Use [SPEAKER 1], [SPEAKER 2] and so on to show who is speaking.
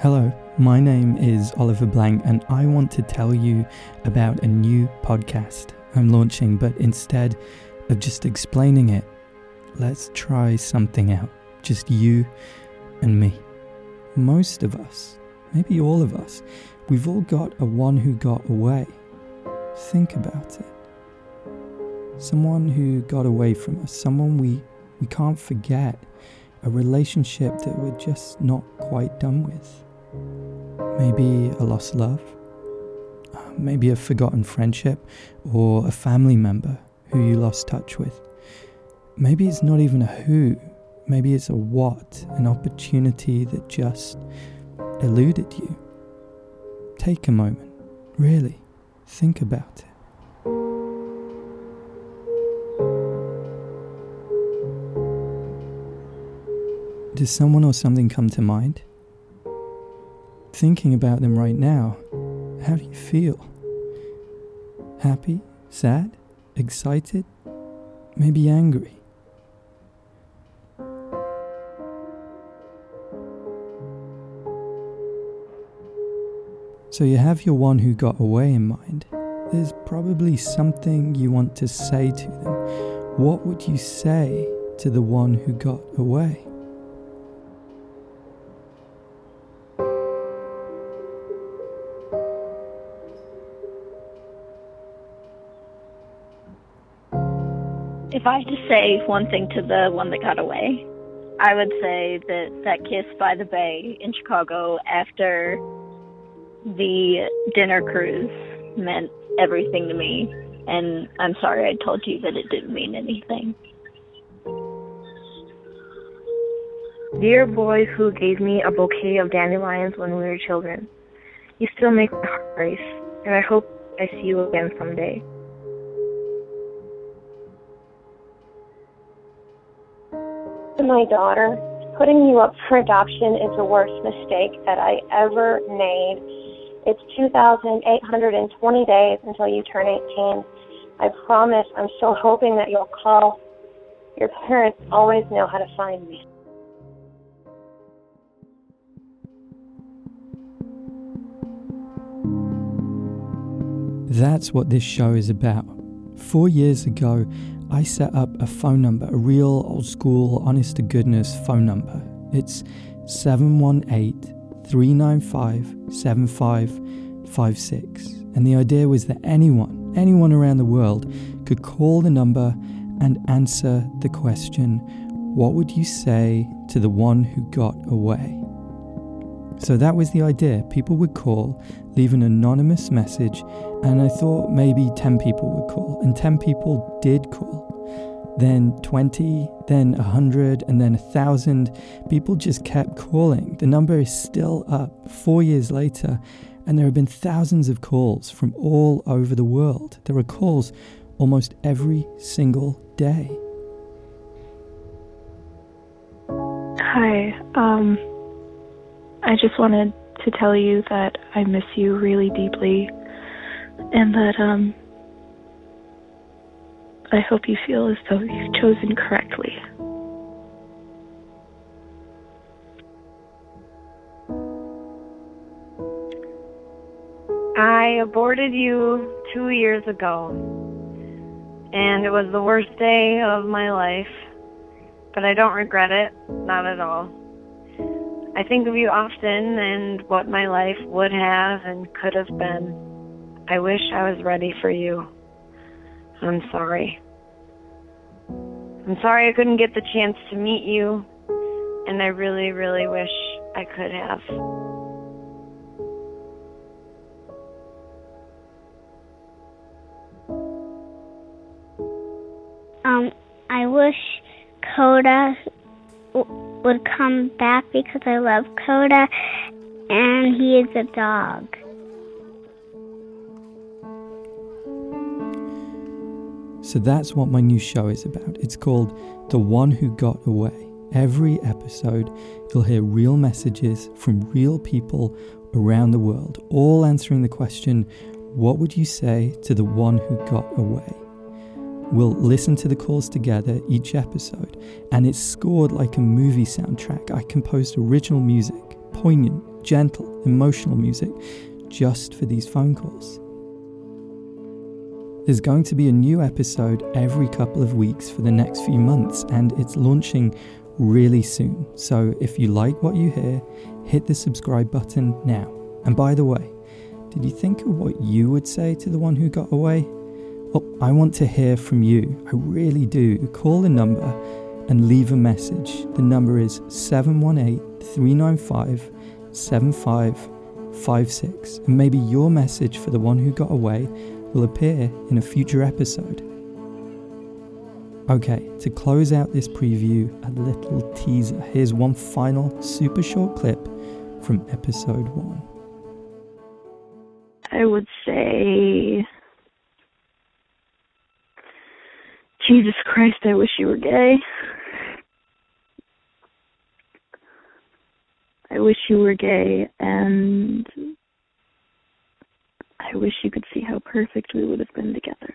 [SPEAKER 1] Hello, my name is Oliver Blank, and I want to tell you about a new podcast I'm launching. But instead of just explaining it, let's try something out. Just you and me. Most of us, maybe all of us, we've all got a one who got away. Think about it. Someone who got away from us, someone we, we can't forget, a relationship that we're just not quite done with. Maybe a lost love, maybe a forgotten friendship, or a family member who you lost touch with. Maybe it's not even a who, maybe it's a what, an opportunity that just eluded you. Take a moment, really, think about it. Does someone or something come to mind? Thinking about them right now, how do you feel? Happy? Sad? Excited? Maybe angry? So you have your one who got away in mind. There's probably something you want to say to them. What would you say to the one who got away?
[SPEAKER 2] If I had to say one thing to the one that got away, I would say that that kiss by the bay in Chicago after the dinner cruise meant everything to me. And I'm sorry I told you that it didn't mean anything.
[SPEAKER 3] Dear boy who gave me a bouquet of dandelions when we were children, you still make my heart race, and I hope I see you again someday.
[SPEAKER 4] To my daughter, putting you up for adoption is the worst mistake that I ever made. It's 2,820 days until you turn 18. I promise I'm still hoping that you'll call. Your parents always know how to find me.
[SPEAKER 1] That's what this show is about. Four years ago, I set up a phone number, a real old school, honest to goodness phone number. It's 718 395 7556. And the idea was that anyone, anyone around the world could call the number and answer the question what would you say to the one who got away? So that was the idea. People would call, leave an anonymous message, and I thought maybe 10 people would call, and 10 people did call. Then 20, then 100, and then 1,000. People just kept calling. The number is still up four years later, and there have been thousands of calls from all over the world. There are calls almost every single day.
[SPEAKER 5] Hi, um, I just wanted to tell you that I miss you really deeply and that um I hope you feel as though you've chosen correctly.
[SPEAKER 3] I aborted you two years ago, and it was the worst day of my life, but I don't regret it, not at all. I think of you often and what my life would have and could have been. I wish I was ready for you. I'm sorry. I'm sorry I couldn't get the chance to meet you, and I really, really wish I could have.
[SPEAKER 6] Um, I wish Coda would come back because I love Coda, and he is a dog.
[SPEAKER 1] So that's what my new show is about. It's called The One Who Got Away. Every episode, you'll hear real messages from real people around the world, all answering the question what would you say to the one who got away? We'll listen to the calls together each episode, and it's scored like a movie soundtrack. I composed original music, poignant, gentle, emotional music just for these phone calls. There's going to be a new episode every couple of weeks for the next few months, and it's launching really soon. So if you like what you hear, hit the subscribe button now. And by the way, did you think of what you would say to the one who got away? Well, I want to hear from you. I really do. Call the number and leave a message. The number is 718 395 7556. And maybe your message for the one who got away will appear in a future episode. Okay, to close out this preview, a little teaser. Here's one final super short clip from episode one.
[SPEAKER 5] I would say, Jesus Christ, I wish you were gay. I wish you were gay, and I wish you could see how perfect we would have been together.